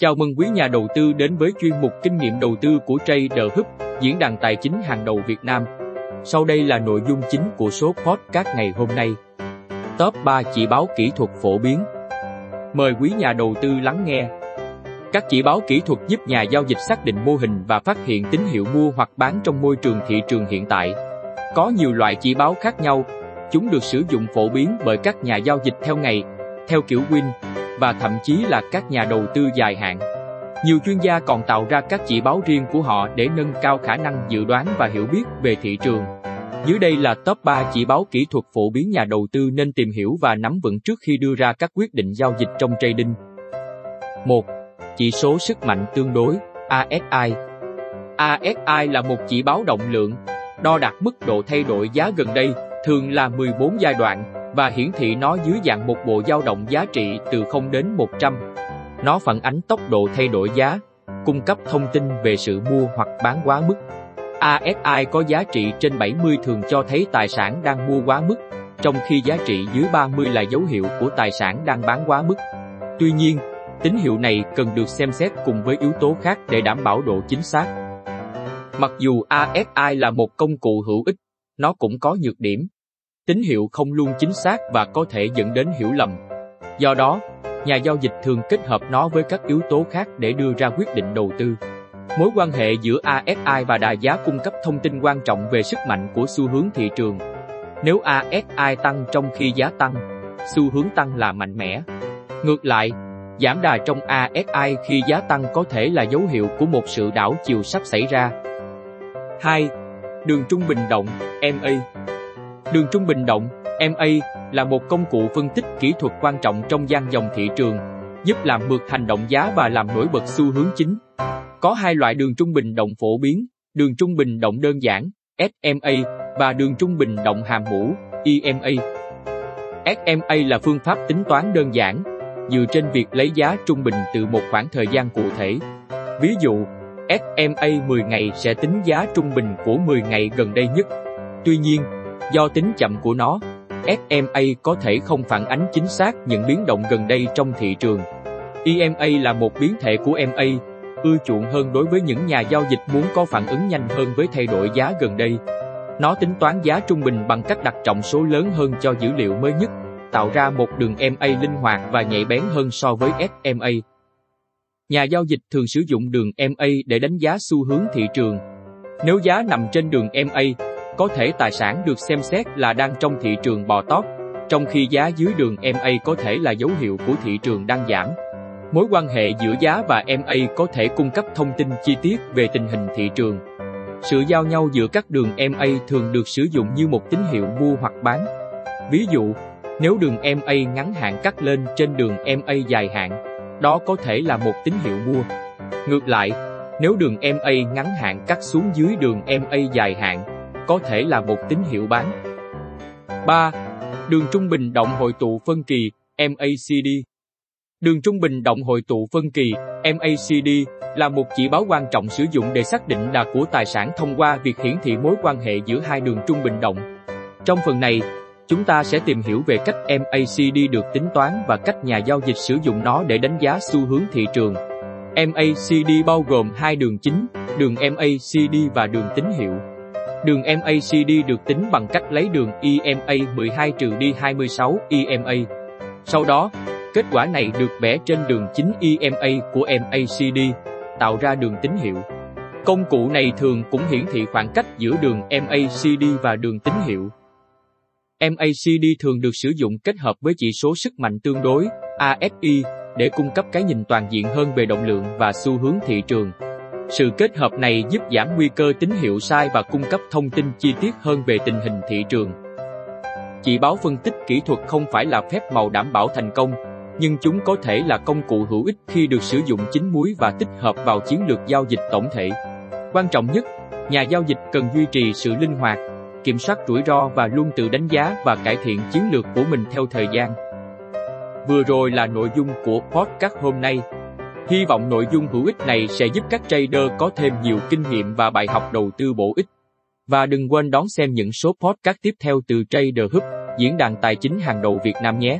Chào mừng quý nhà đầu tư đến với chuyên mục kinh nghiệm đầu tư của Trader Hub, diễn đàn tài chính hàng đầu Việt Nam. Sau đây là nội dung chính của số podcast ngày hôm nay. Top 3 chỉ báo kỹ thuật phổ biến. Mời quý nhà đầu tư lắng nghe. Các chỉ báo kỹ thuật giúp nhà giao dịch xác định mô hình và phát hiện tín hiệu mua hoặc bán trong môi trường thị trường hiện tại. Có nhiều loại chỉ báo khác nhau, chúng được sử dụng phổ biến bởi các nhà giao dịch theo ngày, theo kiểu Win, và thậm chí là các nhà đầu tư dài hạn. Nhiều chuyên gia còn tạo ra các chỉ báo riêng của họ để nâng cao khả năng dự đoán và hiểu biết về thị trường. Dưới đây là top 3 chỉ báo kỹ thuật phổ biến nhà đầu tư nên tìm hiểu và nắm vững trước khi đưa ra các quyết định giao dịch trong trading. 1. Chỉ số sức mạnh tương đối ASI ASI là một chỉ báo động lượng, đo đạt mức độ thay đổi giá gần đây, thường là 14 giai đoạn, và hiển thị nó dưới dạng một bộ dao động giá trị từ 0 đến 100. Nó phản ánh tốc độ thay đổi giá, cung cấp thông tin về sự mua hoặc bán quá mức. ASI có giá trị trên 70 thường cho thấy tài sản đang mua quá mức, trong khi giá trị dưới 30 là dấu hiệu của tài sản đang bán quá mức. Tuy nhiên, tín hiệu này cần được xem xét cùng với yếu tố khác để đảm bảo độ chính xác. Mặc dù ASI là một công cụ hữu ích, nó cũng có nhược điểm tín hiệu không luôn chính xác và có thể dẫn đến hiểu lầm. Do đó, nhà giao dịch thường kết hợp nó với các yếu tố khác để đưa ra quyết định đầu tư. Mối quan hệ giữa ASI và đà giá cung cấp thông tin quan trọng về sức mạnh của xu hướng thị trường. Nếu ASI tăng trong khi giá tăng, xu hướng tăng là mạnh mẽ. Ngược lại, giảm đà trong ASI khi giá tăng có thể là dấu hiệu của một sự đảo chiều sắp xảy ra. 2. Đường trung bình động, MA Đường trung bình động, MA, là một công cụ phân tích kỹ thuật quan trọng trong gian dòng thị trường, giúp làm mượt hành động giá và làm nổi bật xu hướng chính. Có hai loại đường trung bình động phổ biến, đường trung bình động đơn giản, SMA, và đường trung bình động hàm mũ, EMA. SMA là phương pháp tính toán đơn giản, dựa trên việc lấy giá trung bình từ một khoảng thời gian cụ thể. Ví dụ, SMA 10 ngày sẽ tính giá trung bình của 10 ngày gần đây nhất. Tuy nhiên, Do tính chậm của nó, SMA có thể không phản ánh chính xác những biến động gần đây trong thị trường. EMA là một biến thể của MA, ưa chuộng hơn đối với những nhà giao dịch muốn có phản ứng nhanh hơn với thay đổi giá gần đây. Nó tính toán giá trung bình bằng cách đặt trọng số lớn hơn cho dữ liệu mới nhất, tạo ra một đường MA linh hoạt và nhạy bén hơn so với SMA. Nhà giao dịch thường sử dụng đường MA để đánh giá xu hướng thị trường. Nếu giá nằm trên đường MA, có thể tài sản được xem xét là đang trong thị trường bò tót, trong khi giá dưới đường MA có thể là dấu hiệu của thị trường đang giảm. Mối quan hệ giữa giá và MA có thể cung cấp thông tin chi tiết về tình hình thị trường. Sự giao nhau giữa các đường MA thường được sử dụng như một tín hiệu mua hoặc bán. Ví dụ, nếu đường MA ngắn hạn cắt lên trên đường MA dài hạn, đó có thể là một tín hiệu mua. Ngược lại, nếu đường MA ngắn hạn cắt xuống dưới đường MA dài hạn, có thể là một tín hiệu bán. 3. Đường trung bình động hội tụ phân kỳ, MACD Đường trung bình động hội tụ phân kỳ, MACD, là một chỉ báo quan trọng sử dụng để xác định đà của tài sản thông qua việc hiển thị mối quan hệ giữa hai đường trung bình động. Trong phần này, chúng ta sẽ tìm hiểu về cách MACD được tính toán và cách nhà giao dịch sử dụng nó để đánh giá xu hướng thị trường. MACD bao gồm hai đường chính, đường MACD và đường tín hiệu. Đường MACD được tính bằng cách lấy đường EMA 12 trừ đi 26 EMA. Sau đó, kết quả này được vẽ trên đường chính EMA của MACD, tạo ra đường tín hiệu. Công cụ này thường cũng hiển thị khoảng cách giữa đường MACD và đường tín hiệu. MACD thường được sử dụng kết hợp với chỉ số sức mạnh tương đối ASI để cung cấp cái nhìn toàn diện hơn về động lượng và xu hướng thị trường. Sự kết hợp này giúp giảm nguy cơ tín hiệu sai và cung cấp thông tin chi tiết hơn về tình hình thị trường. Chỉ báo phân tích kỹ thuật không phải là phép màu đảm bảo thành công, nhưng chúng có thể là công cụ hữu ích khi được sử dụng chính muối và tích hợp vào chiến lược giao dịch tổng thể. Quan trọng nhất, nhà giao dịch cần duy trì sự linh hoạt, kiểm soát rủi ro và luôn tự đánh giá và cải thiện chiến lược của mình theo thời gian. Vừa rồi là nội dung của podcast hôm nay. Hy vọng nội dung hữu ích này sẽ giúp các trader có thêm nhiều kinh nghiệm và bài học đầu tư bổ ích. Và đừng quên đón xem những số podcast tiếp theo từ Trader Hub, diễn đàn tài chính hàng đầu Việt Nam nhé.